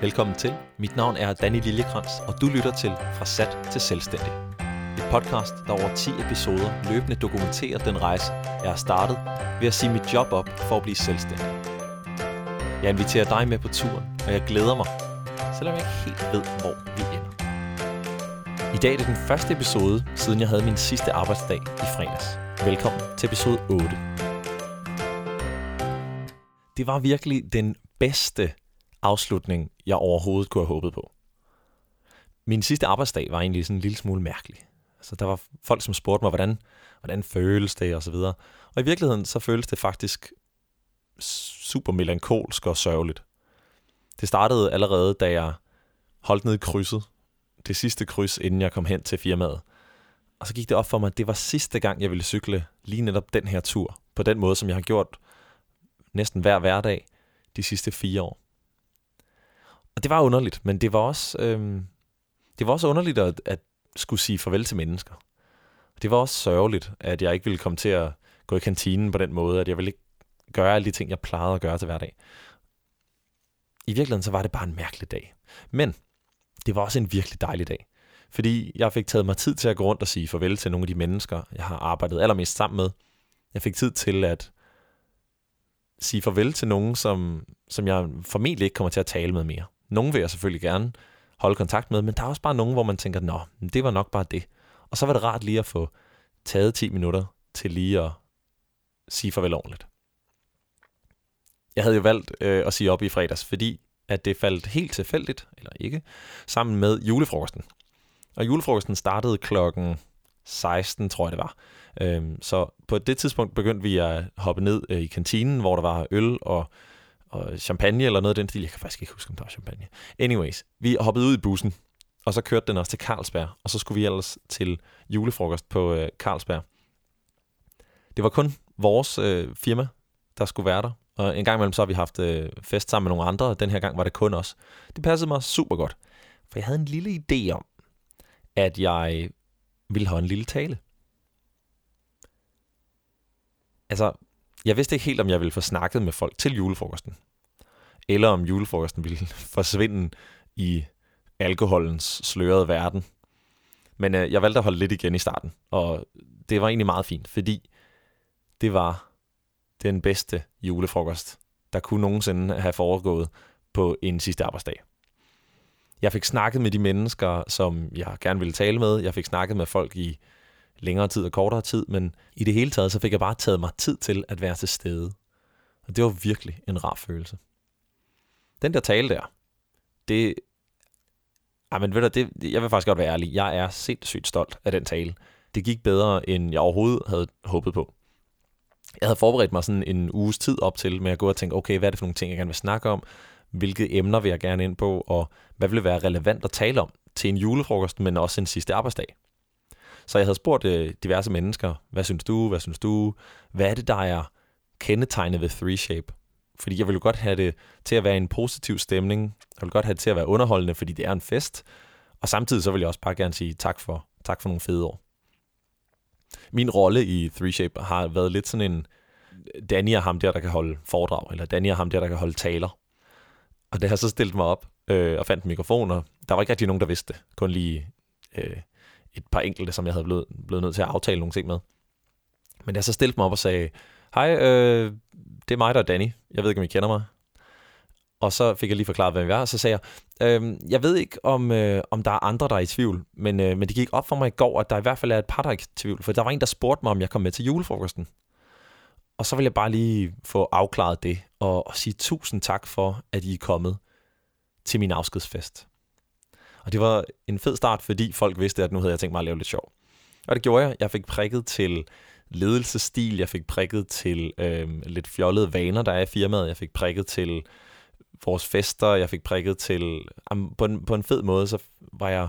Velkommen til. Mit navn er Danny Liljekrans, og du lytter til Fra Sat til Selvstændig. Et podcast, der over 10 episoder løbende dokumenterer den rejse, jeg har startet ved at sige mit job op for at blive selvstændig. Jeg inviterer dig med på turen, og jeg glæder mig, selvom jeg ikke helt ved, hvor vi ender. I dag er det den første episode, siden jeg havde min sidste arbejdsdag i fredags. Velkommen til episode 8. Det var virkelig den bedste afslutning, jeg overhovedet kunne have håbet på. Min sidste arbejdsdag var egentlig sådan en lille smule mærkelig. Altså, der var folk, som spurgte mig, hvordan, hvordan føles det, og så videre. Og i virkeligheden, så føles det faktisk super melankolsk og sørgeligt. Det startede allerede, da jeg holdt ned i krydset. Det sidste kryds, inden jeg kom hen til firmaet. Og så gik det op for mig, at det var sidste gang, jeg ville cykle lige netop den her tur. På den måde, som jeg har gjort næsten hver hverdag de sidste fire år. Og det var underligt, men det var også, øhm, det var også underligt at, at skulle sige farvel til mennesker. Det var også sørgeligt, at jeg ikke ville komme til at gå i kantinen på den måde, at jeg ville ikke gøre alle de ting, jeg plejede at gøre til hverdag. I virkeligheden så var det bare en mærkelig dag. Men det var også en virkelig dejlig dag. Fordi jeg fik taget mig tid til at gå rundt og sige farvel til nogle af de mennesker, jeg har arbejdet allermest sammen med. Jeg fik tid til at sige farvel til nogen, som, som jeg formentlig ikke kommer til at tale med mere. Nogle vil jeg selvfølgelig gerne holde kontakt med, men der er også bare nogen, hvor man tænker, nå, det var nok bare det. Og så var det rart lige at få taget 10 minutter til lige at sige farvel ordentligt. Jeg havde jo valgt øh, at sige op i fredags, fordi at det faldt helt tilfældigt, eller ikke, sammen med julefrokosten. Og julefrokosten startede klokken 16, tror jeg det var. Øhm, så på det tidspunkt begyndte vi at hoppe ned øh, i kantinen, hvor der var øl og og champagne eller noget af den stil. Jeg kan faktisk ikke huske, om der var champagne. Anyways, vi hoppede ud i bussen, og så kørte den også til Carlsberg, og så skulle vi ellers til julefrokost på øh, Carlsberg. Det var kun vores øh, firma, der skulle være der, og en gang imellem så har vi haft øh, fest sammen med nogle andre, og den her gang var det kun os. Det passede mig super godt, for jeg havde en lille idé om, at jeg ville have en lille tale. Altså, jeg vidste ikke helt, om jeg ville få snakket med folk til julefrokosten. Eller om julefrokosten ville forsvinde i alkoholens slørede verden. Men øh, jeg valgte at holde lidt igen i starten, og det var egentlig meget fint, fordi det var den bedste julefrokost, der kunne nogensinde have foregået på en sidste arbejdsdag. Jeg fik snakket med de mennesker, som jeg gerne ville tale med. Jeg fik snakket med folk i længere tid og kortere tid, men i det hele taget, så fik jeg bare taget mig tid til at være til stede. Og det var virkelig en rar følelse. Den der tale der, det... Ej, men ved du, det, jeg vil faktisk godt være ærlig. Jeg er sindssygt stolt af den tale. Det gik bedre, end jeg overhovedet havde håbet på. Jeg havde forberedt mig sådan en uges tid op til med at gå og tænke, okay, hvad er det for nogle ting, jeg gerne vil snakke om? Hvilke emner vil jeg gerne ind på? Og hvad vil være relevant at tale om til en julefrokost, men også en sidste arbejdsdag? Så jeg havde spurgt øh, diverse mennesker, hvad synes du, hvad synes du, hvad er det, der er kendetegnet ved Three Shape? Fordi jeg ville godt have det til at være en positiv stemning. Jeg ville godt have det til at være underholdende, fordi det er en fest. Og samtidig så vil jeg også bare gerne sige tak for, tak for nogle fede år. Min rolle i Three Shape har været lidt sådan en, Danny er ham der, der kan holde foredrag, eller Danny er ham der, der kan holde taler. Og det har så stillet mig op øh, og fandt mikrofoner, der var ikke rigtig nogen, der vidste det. Kun lige øh, et par enkelte, som jeg havde blevet, blevet nødt til at aftale nogle ting med. Men jeg så stillede mig op og sagde, hej, øh, det er mig, der er Danny. Jeg ved ikke, om I kender mig. Og så fik jeg lige forklaret, hvem jeg er, og så sagde jeg, øh, jeg ved ikke, om, øh, om der er andre, der er i tvivl, men, øh, men det gik op for mig i går, at der i hvert fald er et par, der er i tvivl, for der var en, der spurgte mig, om jeg kom med til julefrokosten. Og så vil jeg bare lige få afklaret det, og, og sige tusind tak for, at I er kommet til min afskedsfest. Og det var en fed start, fordi folk vidste, at nu havde jeg tænkt mig at lave lidt sjov. Og det gjorde jeg. Jeg fik prikket til ledelsesstil, jeg fik prikket til øh, lidt fjollede vaner, der er i firmaet, jeg fik prikket til vores fester, jeg fik prikket til... På, en, på en fed måde, så var jeg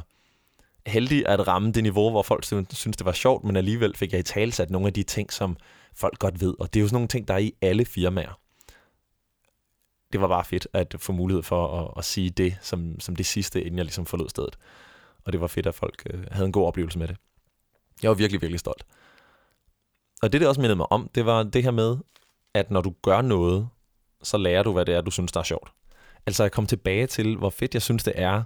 heldig at ramme det niveau, hvor folk synes, det var sjovt, men alligevel fik jeg i talsat nogle af de ting, som folk godt ved. Og det er jo sådan nogle ting, der er i alle firmaer det var bare fedt at få mulighed for at, at sige det som, som det sidste, inden jeg ligesom forlod stedet. Og det var fedt, at folk øh, havde en god oplevelse med det. Jeg var virkelig, virkelig stolt. Og det, det også mindede mig om, det var det her med, at når du gør noget, så lærer du, hvad det er, du synes, der er sjovt. Altså at komme tilbage til, hvor fedt jeg synes, det er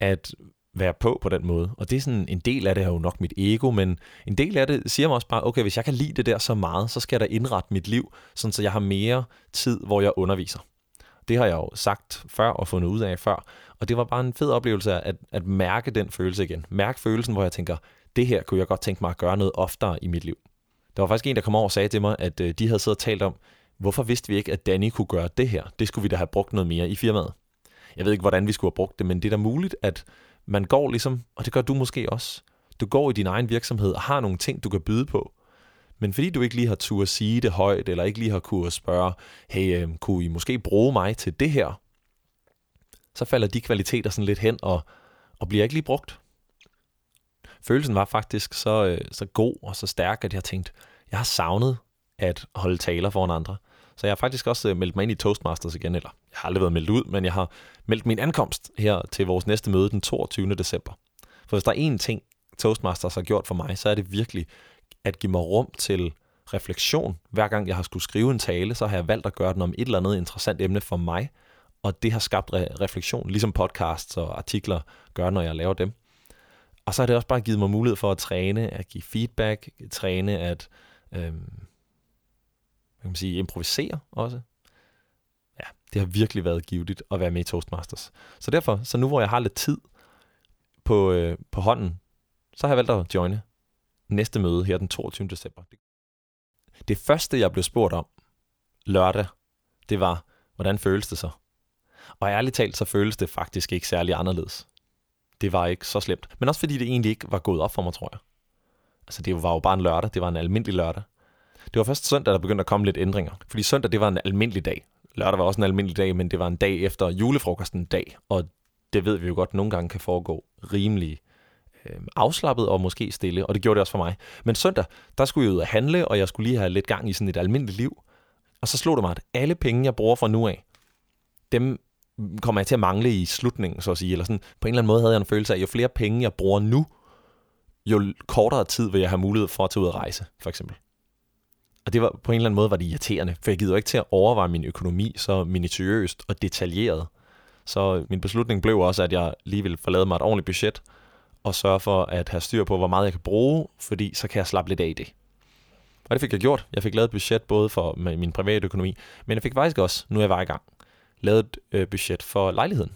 at være på på den måde. Og det er sådan, en del af det er jo nok mit ego, men en del af det siger mig også bare, okay, hvis jeg kan lide det der så meget, så skal jeg da indrette mit liv, sådan så jeg har mere tid, hvor jeg underviser. Det har jeg jo sagt før og fundet ud af før, og det var bare en fed oplevelse at, at mærke den følelse igen. Mærke følelsen, hvor jeg tænker, det her kunne jeg godt tænke mig at gøre noget oftere i mit liv. Der var faktisk en, der kom over og sagde til mig, at øh, de havde siddet og talt om, hvorfor vidste vi ikke, at Danny kunne gøre det her? Det skulle vi da have brugt noget mere i firmaet. Jeg ved ikke, hvordan vi skulle have brugt det, men det er da muligt, at man går ligesom, og det gør du måske også, du går i din egen virksomhed og har nogle ting, du kan byde på. Men fordi du ikke lige har tur at sige det højt, eller ikke lige har kunne spørge, hey, øh, kunne I måske bruge mig til det her? Så falder de kvaliteter sådan lidt hen og, og bliver ikke lige brugt. Følelsen var faktisk så, øh, så god og så stærk, at jeg tænkte, jeg har savnet at holde taler foran andre. Så jeg har faktisk også øh, meldt mig ind i Toastmasters igen, eller jeg har aldrig været meldt ud, men jeg har meldt min ankomst her til vores næste møde den 22. december. For hvis der er én ting, Toastmasters har gjort for mig, så er det virkelig at give mig rum til refleksion. Hver gang jeg har skulle skrive en tale, så har jeg valgt at gøre den om et eller andet interessant emne for mig, og det har skabt re- refleksion, ligesom podcasts og artikler gør, når jeg laver dem. Og så har det også bare givet mig mulighed for at træne, at give feedback, træne at øhm, kan man sige, improvisere også. Ja, det har virkelig været givetigt at være med i Toastmasters. Så derfor, så nu hvor jeg har lidt tid på, øh, på hånden, så har jeg valgt at joine næste møde her den 22. december. Det første, jeg blev spurgt om lørdag, det var, hvordan føles det så? Og ærligt talt, så føles det faktisk ikke særlig anderledes. Det var ikke så slemt. Men også fordi det egentlig ikke var gået op for mig, tror jeg. Altså, det var jo bare en lørdag. Det var en almindelig lørdag. Det var først søndag, der begyndte at komme lidt ændringer. Fordi søndag, det var en almindelig dag. Lørdag var også en almindelig dag, men det var en dag efter julefrokosten dag. Og det ved vi jo godt, nogle gange kan foregå rimelig øh, afslappet og måske stille, og det gjorde det også for mig. Men søndag, der skulle jeg ud og handle, og jeg skulle lige have lidt gang i sådan et almindeligt liv. Og så slog det mig, at alle penge, jeg bruger fra nu af, dem kommer jeg til at mangle i slutningen, så at sige. Eller sådan, på en eller anden måde havde jeg en følelse af, at jo flere penge, jeg bruger nu, jo kortere tid vil jeg have mulighed for at tage ud og rejse, for eksempel. Og det var på en eller anden måde var det irriterende, for jeg gider ikke til at overveje min økonomi så minutiøst og detaljeret. Så min beslutning blev også, at jeg lige ville forlade mig et ordentligt budget, og sørge for at have styr på, hvor meget jeg kan bruge, fordi så kan jeg slappe lidt af i det. Og det fik jeg gjort. Jeg fik lavet et budget både for min private økonomi, men jeg fik faktisk også, nu er jeg var i gang, lavet et øh, budget for lejligheden.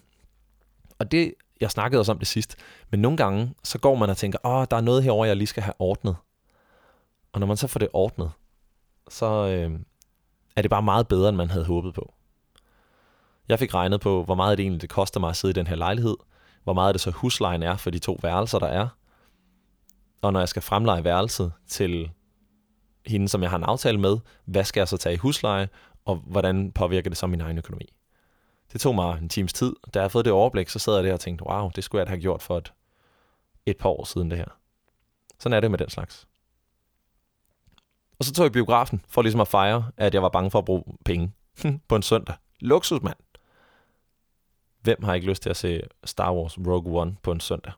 Og det, jeg snakkede også om det sidst, men nogle gange, så går man og tænker, åh, der er noget herover jeg lige skal have ordnet. Og når man så får det ordnet, så øh, er det bare meget bedre, end man havde håbet på. Jeg fik regnet på, hvor meget det egentlig det koster mig at sidde i den her lejlighed, hvor meget det så huslejen er for de to værelser, der er, og når jeg skal fremleje værelset til hende, som jeg har en aftale med, hvad skal jeg så tage i husleje, og hvordan påvirker det så min egen økonomi? Det tog mig en times tid. Da jeg havde fået det overblik, så sad jeg der og tænkte, wow, det skulle jeg have gjort for et, et par år siden det her. Sådan er det med den slags. Og så tog jeg biografen for ligesom at fejre, at jeg var bange for at bruge penge på en søndag. Luksus, mand. Hvem har ikke lyst til at se Star Wars Rogue One på en søndag?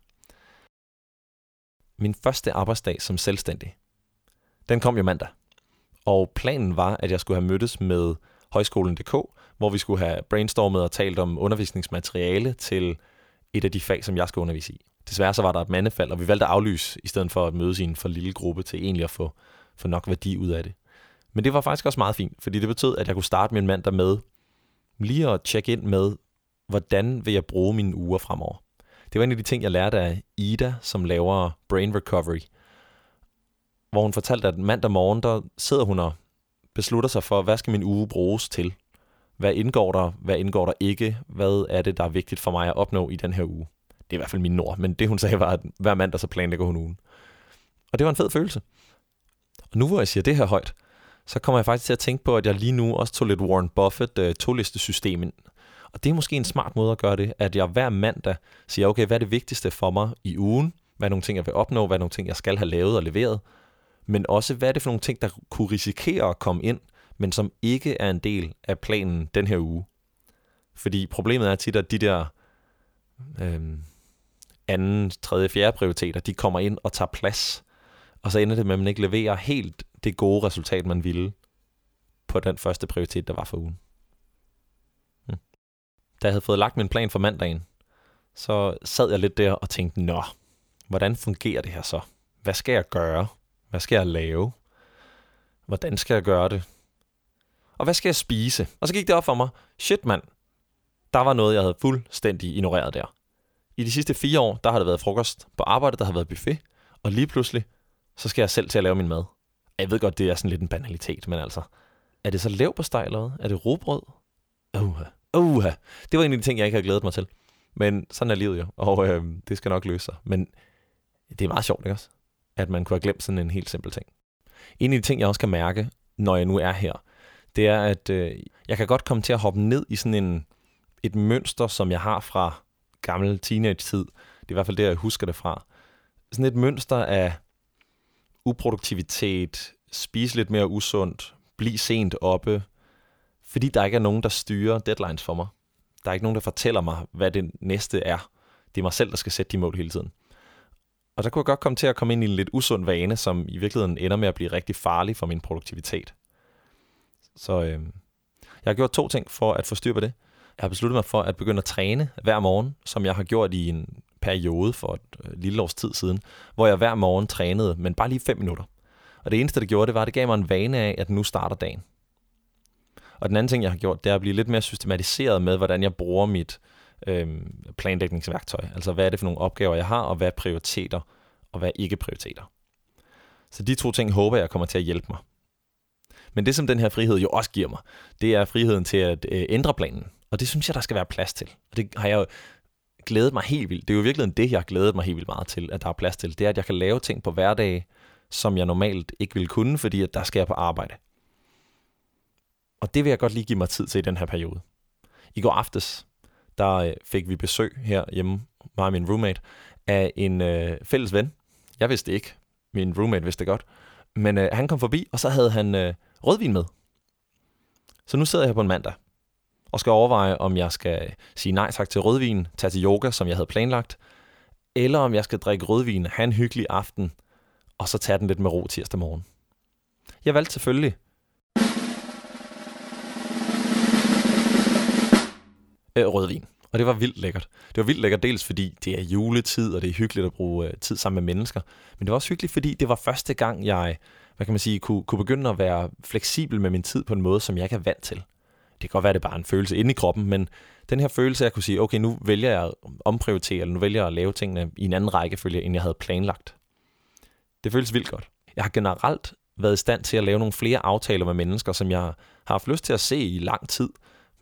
Min første arbejdsdag som selvstændig, den kom jo mandag. Og planen var, at jeg skulle have mødtes med højskolen.dk, hvor vi skulle have brainstormet og talt om undervisningsmateriale til et af de fag, som jeg skulle undervise i. Desværre så var der et mandefald, og vi valgte at aflyse, i stedet for at mødes i en for lille gruppe til egentlig at få, få nok værdi ud af det. Men det var faktisk også meget fint, fordi det betød, at jeg kunne starte min mandag med lige at tjekke ind med, hvordan vil jeg bruge mine uger fremover. Det var en af de ting, jeg lærte af Ida, som laver Brain Recovery, hvor hun fortalte, at mandag morgen, der sidder hun og beslutter sig for, hvad skal min uge bruges til? Hvad indgår der? Hvad indgår der ikke? Hvad er det, der er vigtigt for mig at opnå i den her uge? Det er i hvert fald min nord, men det hun sagde var, at hver mandag så planlægger hun ugen. Og det var en fed følelse. Og nu hvor jeg siger det her højt, så kommer jeg faktisk til at tænke på, at jeg lige nu også tog lidt Warren Buffett uh, to-listesystem ind. Og det er måske en smart måde at gøre det, at jeg hver mandag siger, okay, hvad er det vigtigste for mig i ugen? Hvad er nogle ting, jeg vil opnå? Hvad er nogle ting, jeg skal have lavet og leveret? Men også, hvad er det for nogle ting, der kunne risikere at komme ind, men som ikke er en del af planen den her uge? Fordi problemet er tit, at de der øhm, anden, tredje, fjerde prioriteter, de kommer ind og tager plads. Og så ender det med, at man ikke leverer helt det gode resultat, man ville på den første prioritet, der var for ugen da jeg havde fået lagt min plan for mandagen, så sad jeg lidt der og tænkte, nå, hvordan fungerer det her så? Hvad skal jeg gøre? Hvad skal jeg lave? Hvordan skal jeg gøre det? Og hvad skal jeg spise? Og så gik det op for mig, shit mand, der var noget, jeg havde fuldstændig ignoreret der. I de sidste fire år, der har det været frokost på arbejde, der har været buffet, og lige pludselig, så skal jeg selv til at lave min mad. Jeg ved godt, det er sådan lidt en banalitet, men altså, er det så lav på steg eller hvad? Er det robrød? Uha. Uha. Det var en af de ting, jeg ikke havde glædet mig til. Men sådan er livet jo, og øh, det skal nok løse sig. Men det er meget sjovt, ikke også? At man kunne have glemt sådan en helt simpel ting. En af de ting, jeg også kan mærke, når jeg nu er her, det er, at øh, jeg kan godt komme til at hoppe ned i sådan en, et mønster, som jeg har fra gammel teenage-tid. Det er i hvert fald det, jeg husker det fra. Sådan et mønster af uproduktivitet, spise lidt mere usundt, blive sent oppe, fordi der ikke er nogen, der styrer deadlines for mig. Der er ikke nogen, der fortæller mig, hvad det næste er. Det er mig selv, der skal sætte de mål hele tiden. Og der kunne jeg godt komme til at komme ind i en lidt usund vane, som i virkeligheden ender med at blive rigtig farlig for min produktivitet. Så øh, jeg har gjort to ting for at få styr på det. Jeg har besluttet mig for at begynde at træne hver morgen, som jeg har gjort i en periode for et øh, lille års tid siden, hvor jeg hver morgen trænede, men bare lige 5 minutter. Og det eneste, det gjorde, det var, at det gav mig en vane af, at nu starter dagen. Og den anden ting, jeg har gjort, det er at blive lidt mere systematiseret med, hvordan jeg bruger mit øh, planlægningsværktøj. Altså, hvad er det for nogle opgaver, jeg har, og hvad er prioriteter, og hvad er ikke prioriteter. Så de to ting håber jeg kommer til at hjælpe mig. Men det, som den her frihed jo også giver mig, det er friheden til at øh, ændre planen. Og det synes jeg, der skal være plads til. Og det har jeg jo glædet mig helt vildt. Det er jo virkelig det, jeg har glædet mig helt vildt meget til, at der er plads til. Det er, at jeg kan lave ting på hverdag, som jeg normalt ikke ville kunne, fordi at der skal jeg på arbejde. Og det vil jeg godt lige give mig tid til i den her periode. I går aftes, der øh, fik vi besøg her hjemme, mig og min roommate, af en øh, fælles ven. Jeg vidste ikke. Min roommate vidste det godt. Men øh, han kom forbi, og så havde han øh, rødvin med. Så nu sidder jeg her på en mandag, og skal overveje, om jeg skal øh, sige nej tak til rødvin, tage til yoga, som jeg havde planlagt, eller om jeg skal drikke rødvin, have en hyggelig aften, og så tage den lidt med ro tirsdag morgen. Jeg valgte selvfølgelig øh, rødvin. Og det var vildt lækkert. Det var vildt lækkert dels fordi det er juletid, og det er hyggeligt at bruge øh, tid sammen med mennesker. Men det var også hyggeligt, fordi det var første gang, jeg hvad kan man sige, kunne, kunne begynde at være fleksibel med min tid på en måde, som jeg ikke er vant til. Det kan godt være, at det er bare en følelse inde i kroppen, men den her følelse, jeg kunne sige, okay, nu vælger jeg at omprioritere, eller nu vælger jeg at lave tingene i en anden rækkefølge, end jeg havde planlagt. Det føles vildt godt. Jeg har generelt været i stand til at lave nogle flere aftaler med mennesker, som jeg har haft lyst til at se i lang tid,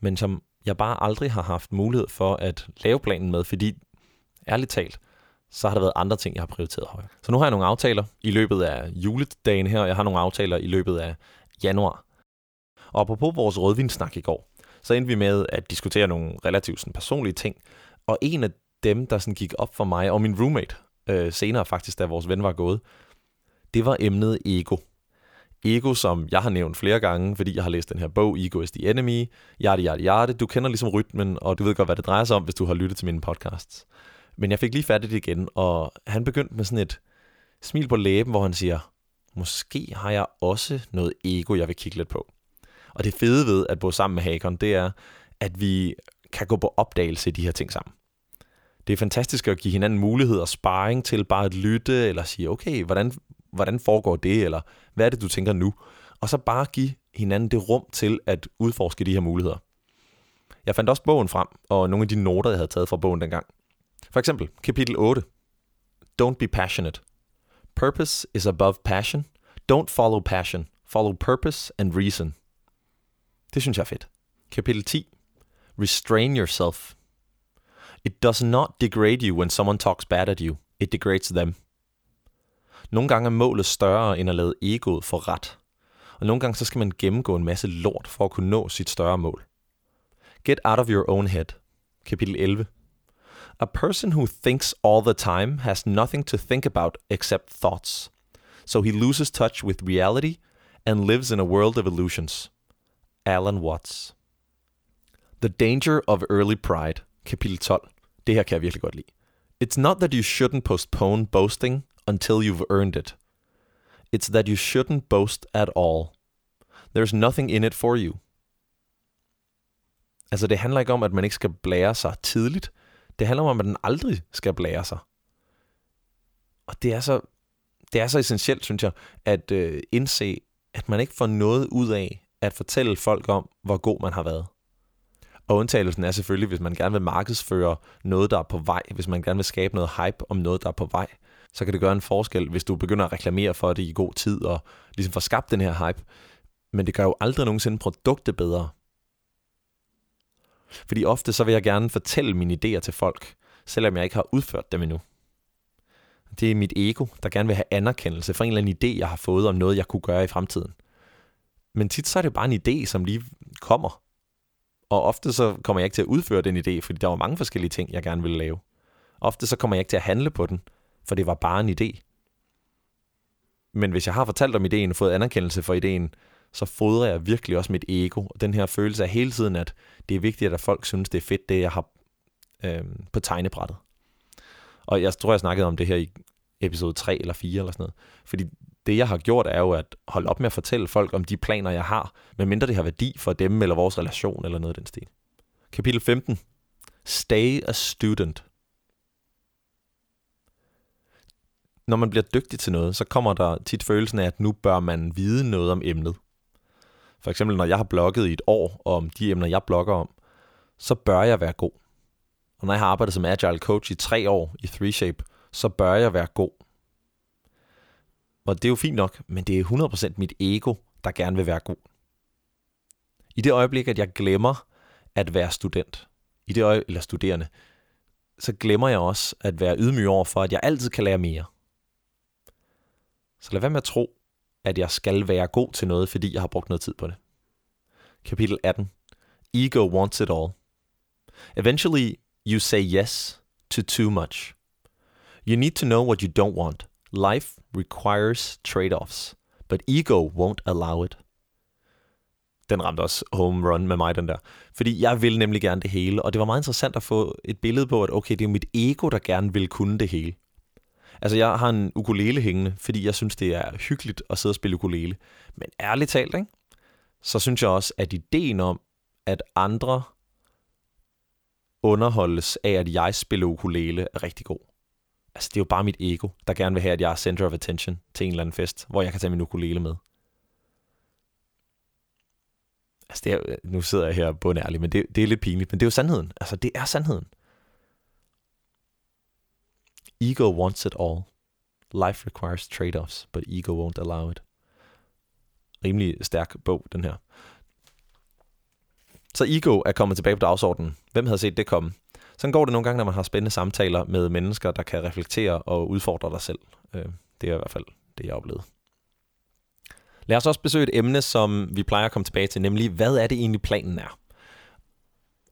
men som jeg bare aldrig har haft mulighed for at lave planen med, fordi ærligt talt, så har der været andre ting, jeg har prioriteret højere. Så nu har jeg nogle aftaler i løbet af juledagen her, og jeg har nogle aftaler i løbet af januar. Og apropos vores rødvinssnak i går, så endte vi med at diskutere nogle relativt sådan, personlige ting, og en af dem, der sådan gik op for mig, og min roommate øh, senere faktisk, da vores ven var gået, det var emnet ego. Ego, som jeg har nævnt flere gange, fordi jeg har læst den her bog, Ego is the Enemy, yada, yada, yada. Du kender ligesom rytmen, og du ved godt, hvad det drejer sig om, hvis du har lyttet til mine podcasts. Men jeg fik lige fat i det igen, og han begyndte med sådan et smil på læben, hvor han siger, måske har jeg også noget ego, jeg vil kigge lidt på. Og det fede ved at bo sammen med Hakon, det er, at vi kan gå på opdagelse i de her ting sammen. Det er fantastisk at give hinanden mulighed og sparring til bare at lytte, eller sige, okay, hvordan, hvordan foregår det, eller hvad er det, du tænker nu? Og så bare give hinanden det rum til at udforske de her muligheder. Jeg fandt også bogen frem, og nogle af de noter, jeg havde taget fra bogen dengang. For eksempel, kapitel 8. Don't be passionate. Purpose is above passion. Don't follow passion. Follow purpose and reason. Det synes jeg er fedt. Kapitel 10. Restrain yourself. It does not degrade you when someone talks bad at you. It degrades them. Nogle gange er målet større end at lade egoet få ret. Og nogle gange så skal man gennemgå en masse lort for at kunne nå sit større mål. Get out of your own head. Kapitel 11. A person who thinks all the time has nothing to think about except thoughts. So he loses touch with reality and lives in a world of illusions. Alan Watts. The Danger of Early Pride, kapitel 12. Det her kan jeg virkelig godt lide. It's not that you shouldn't postpone boasting until you've earned it. It's that you shouldn't boast at all. There's nothing in it for you. Altså det handler ikke om, at man ikke skal blære sig tidligt. Det handler om, at man aldrig skal blære sig. Og det er så, det er så essentielt, synes jeg, at øh, indse, at man ikke får noget ud af at fortælle folk om, hvor god man har været. Og undtagelsen er selvfølgelig, hvis man gerne vil markedsføre noget, der er på vej, hvis man gerne vil skabe noget hype om noget, der er på vej, så kan det gøre en forskel, hvis du begynder at reklamere for det i god tid og ligesom få skabt den her hype. Men det gør jo aldrig nogensinde produktet bedre. Fordi ofte så vil jeg gerne fortælle mine idéer til folk, selvom jeg ikke har udført dem endnu. Det er mit ego, der gerne vil have anerkendelse for en eller anden idé, jeg har fået om noget, jeg kunne gøre i fremtiden. Men tit så er det bare en idé, som lige kommer. Og ofte så kommer jeg ikke til at udføre den idé, fordi der var mange forskellige ting, jeg gerne ville lave. Ofte så kommer jeg ikke til at handle på den, for det var bare en idé. Men hvis jeg har fortalt om ideen og fået anerkendelse for ideen, så fodrer jeg virkelig også mit ego. Og den her følelse af hele tiden, at det er vigtigt, at folk synes, det er fedt, det jeg har øh, på tegnebrættet. Og jeg tror, jeg snakkede om det her i episode 3 eller 4 eller sådan noget. Fordi det, jeg har gjort, er jo at holde op med at fortælle folk om de planer, jeg har, medmindre det har værdi for dem eller vores relation eller noget af den stil. Kapitel 15. Stay a student. Når man bliver dygtig til noget, så kommer der tit følelsen af, at nu bør man vide noget om emnet. For eksempel, når jeg har blogget i et år om de emner, jeg blogger om, så bør jeg være god. Og når jeg har arbejdet som agile coach i tre år i 3Shape, så bør jeg være god. Og det er jo fint nok, men det er 100% mit ego, der gerne vil være god. I det øjeblik, at jeg glemmer at være student, i det øje, eller studerende, så glemmer jeg også at være ydmyg over for, at jeg altid kan lære mere. Så lad være med at tro, at jeg skal være god til noget, fordi jeg har brugt noget tid på det. Kapitel 18. Ego wants it all. Eventually, you say yes to too much. You need to know what you don't want. Life requires trade-offs, but ego won't allow it. Den ramte også home run med mig, den der. Fordi jeg vil nemlig gerne det hele, og det var meget interessant at få et billede på, at okay, det er mit ego, der gerne vil kunne det hele. Altså, jeg har en ukulele hængende, fordi jeg synes, det er hyggeligt at sidde og spille ukulele. Men ærligt talt, ikke? så synes jeg også, at ideen om, at andre underholdes af, at jeg spiller ukulele, er rigtig god. Altså, det er jo bare mit ego, der gerne vil have, at jeg er center of attention til en eller anden fest, hvor jeg kan tage min ukulele med. Altså, det er, nu sidder jeg her på en ærlig, men det, det er lidt pinligt, men det er jo sandheden. Altså, det er sandheden. Ego wants it all. Life requires trade-offs, but ego won't allow it. Rimelig stærk bog, den her. Så ego er kommet tilbage på dagsordenen. Hvem havde set det komme? Sådan går det nogle gange, når man har spændende samtaler med mennesker, der kan reflektere og udfordre dig selv. Øh, det er i hvert fald det, jeg oplevede. Lad os også besøge et emne, som vi plejer at komme tilbage til, nemlig hvad er det egentlig planen er?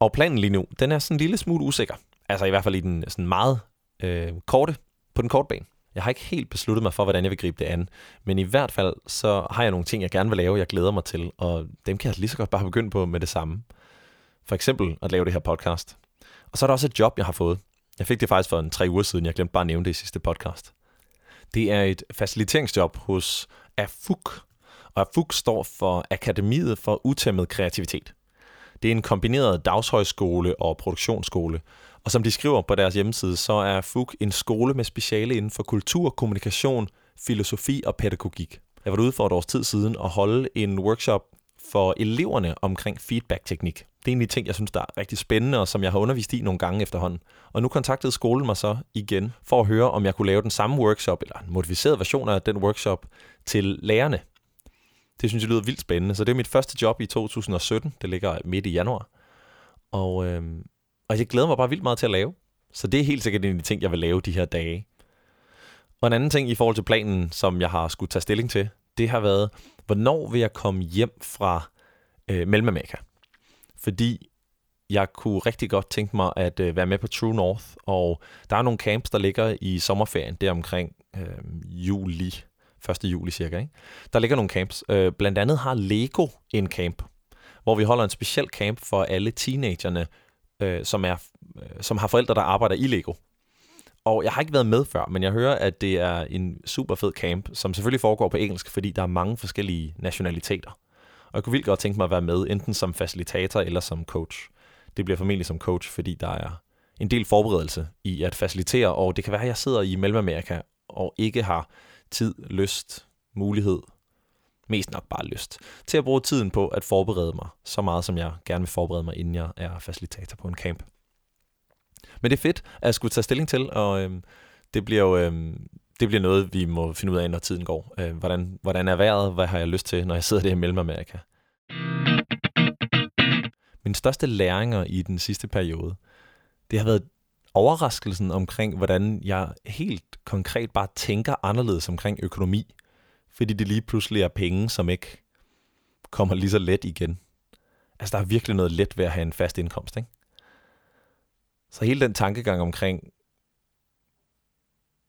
Og planen lige nu, den er sådan en lille smule usikker. Altså i hvert fald i den sådan meget øh, korte, på den korte bane. Jeg har ikke helt besluttet mig for, hvordan jeg vil gribe det an. Men i hvert fald, så har jeg nogle ting, jeg gerne vil lave, jeg glæder mig til. Og dem kan jeg lige så godt bare begynde på med det samme. For eksempel at lave det her podcast. Og så er der også et job, jeg har fået. Jeg fik det faktisk for en tre uger siden. Jeg glemte bare at nævne det i sidste podcast. Det er et faciliteringsjob hos AFUK. Og AFUK står for Akademiet for Utæmmet Kreativitet. Det er en kombineret dagshøjskole og produktionsskole. Og som de skriver på deres hjemmeside, så er FUK en skole med speciale inden for kultur, kommunikation, filosofi og pædagogik. Jeg var ude for et års tid siden og holde en workshop for eleverne omkring feedback-teknik. Det er en ting, jeg synes, der er rigtig spændende, og som jeg har undervist i nogle gange efterhånden. Og nu kontaktede skolen mig så igen for at høre, om jeg kunne lave den samme workshop, eller en modificeret version af den workshop, til lærerne. Det synes jeg lyder vildt spændende. Så det er mit første job i 2017. Det ligger midt i januar. Og, øh, og jeg glæder mig bare vildt meget til at lave. Så det er helt sikkert en af de ting, jeg vil lave de her dage. Og en anden ting i forhold til planen, som jeg har skulle tage stilling til, det har været, hvornår vil jeg komme hjem fra øh, Mellemamerika? Fordi jeg kunne rigtig godt tænke mig at øh, være med på True North, og der er nogle camps, der ligger i sommerferien, der omkring øh, juli, 1. juli cirka. Ikke? Der ligger nogle camps. Øh, blandt andet har Lego en camp, hvor vi holder en speciel camp for alle teenagerne, øh, som, er, øh, som har forældre, der arbejder i Lego. Og jeg har ikke været med før, men jeg hører, at det er en super fed camp, som selvfølgelig foregår på engelsk, fordi der er mange forskellige nationaliteter. Og jeg kunne vildt godt tænke mig at være med, enten som facilitator eller som coach. Det bliver formentlig som coach, fordi der er en del forberedelse i at facilitere, og det kan være, at jeg sidder i Mellemamerika og ikke har tid, lyst, mulighed, mest nok bare lyst, til at bruge tiden på at forberede mig så meget, som jeg gerne vil forberede mig, inden jeg er facilitator på en camp. Men det er fedt at skulle tage stilling til, og øhm, det bliver jo øhm, det bliver noget, vi må finde ud af, når tiden går. Øh, hvordan, hvordan er vejret? Hvad har jeg lyst til, når jeg sidder der i Mellemamerika? Min største læringer i den sidste periode, det har været overraskelsen omkring, hvordan jeg helt konkret bare tænker anderledes omkring økonomi. Fordi det lige pludselig er penge, som ikke kommer lige så let igen. Altså, der er virkelig noget let ved at have en fast indkomst, ikke? Så hele den tankegang omkring,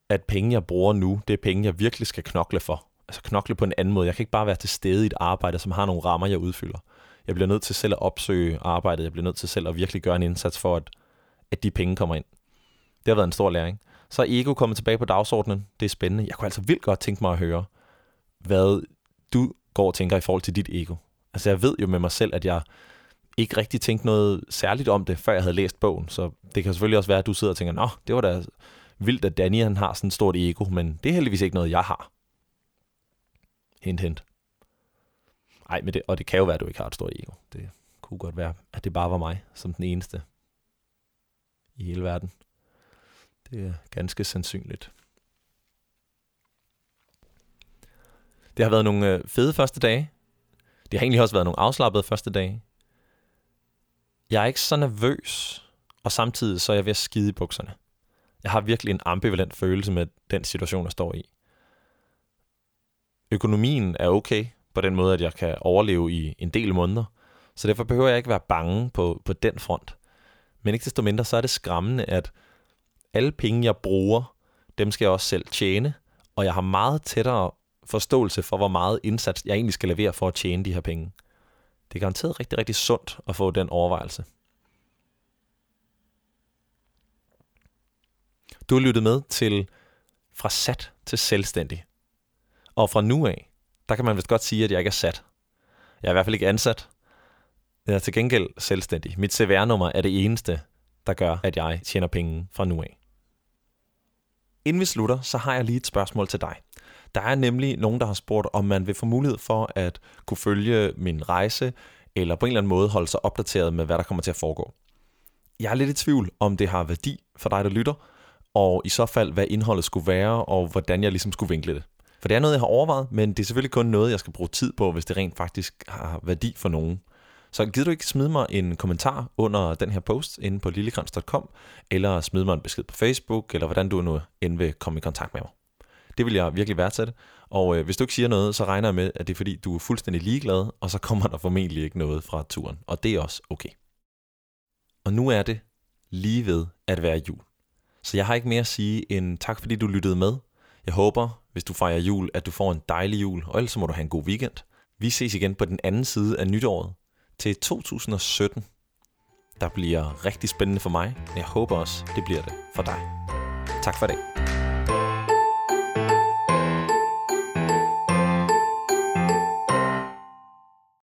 at penge, jeg bruger nu, det er penge, jeg virkelig skal knokle for. Altså knokle på en anden måde. Jeg kan ikke bare være til stede i et arbejde, som har nogle rammer, jeg udfylder. Jeg bliver nødt til selv at opsøge arbejdet. Jeg bliver nødt til selv at virkelig gøre en indsats for, at, at de penge kommer ind. Det har været en stor læring. Så er ego kommet tilbage på dagsordenen. Det er spændende. Jeg kunne altså vildt godt tænke mig at høre, hvad du går og tænker i forhold til dit ego. Altså jeg ved jo med mig selv, at jeg ikke rigtig tænkte noget særligt om det, før jeg havde læst bogen. Så det kan selvfølgelig også være, at du sidder og tænker, nå, det var da vildt, at Danny han har sådan et stort ego, men det er heldigvis ikke noget, jeg har. Hint, hint. Ej, men det, og det kan jo være, at du ikke har et stort ego. Det kunne godt være, at det bare var mig, som den eneste i hele verden. Det er ganske sandsynligt. Det har været nogle øh, fede første dage. Det har egentlig også været nogle afslappede første dage. Jeg er ikke så nervøs, og samtidig så er jeg ved at skide i bukserne. Jeg har virkelig en ambivalent følelse med den situation, jeg står i. Økonomien er okay på den måde, at jeg kan overleve i en del måneder, så derfor behøver jeg ikke være bange på, på den front. Men ikke desto mindre, så er det skræmmende, at alle penge, jeg bruger, dem skal jeg også selv tjene, og jeg har meget tættere forståelse for, hvor meget indsats jeg egentlig skal levere for at tjene de her penge. Det er garanteret rigtig, rigtig sundt at få den overvejelse. Du har lyttet med til Fra sat til selvstændig. Og fra nu af, der kan man vist godt sige, at jeg ikke er sat. Jeg er i hvert fald ikke ansat. Jeg er til gengæld selvstændig. Mit CVR-nummer er det eneste, der gør, at jeg tjener penge fra nu af. Inden vi slutter, så har jeg lige et spørgsmål til dig. Der er nemlig nogen, der har spurgt, om man vil få mulighed for at kunne følge min rejse, eller på en eller anden måde holde sig opdateret med, hvad der kommer til at foregå. Jeg er lidt i tvivl, om det har værdi for dig, der lytter, og i så fald, hvad indholdet skulle være, og hvordan jeg ligesom skulle vinkle det. For det er noget, jeg har overvejet, men det er selvfølgelig kun noget, jeg skal bruge tid på, hvis det rent faktisk har værdi for nogen. Så gider du ikke smide mig en kommentar under den her post inde på lillekrans.com, eller smide mig en besked på Facebook, eller hvordan du nu end vil komme i kontakt med mig. Det vil jeg virkelig værdsætte. Og øh, hvis du ikke siger noget, så regner jeg med, at det er fordi, du er fuldstændig ligeglad, og så kommer der formentlig ikke noget fra turen. Og det er også okay. Og nu er det lige ved at være jul. Så jeg har ikke mere at sige end tak, fordi du lyttede med. Jeg håber, hvis du fejrer jul, at du får en dejlig jul, og ellers må du have en god weekend. Vi ses igen på den anden side af nytåret til 2017. Der bliver rigtig spændende for mig, men jeg håber også, det bliver det for dig. Tak for det.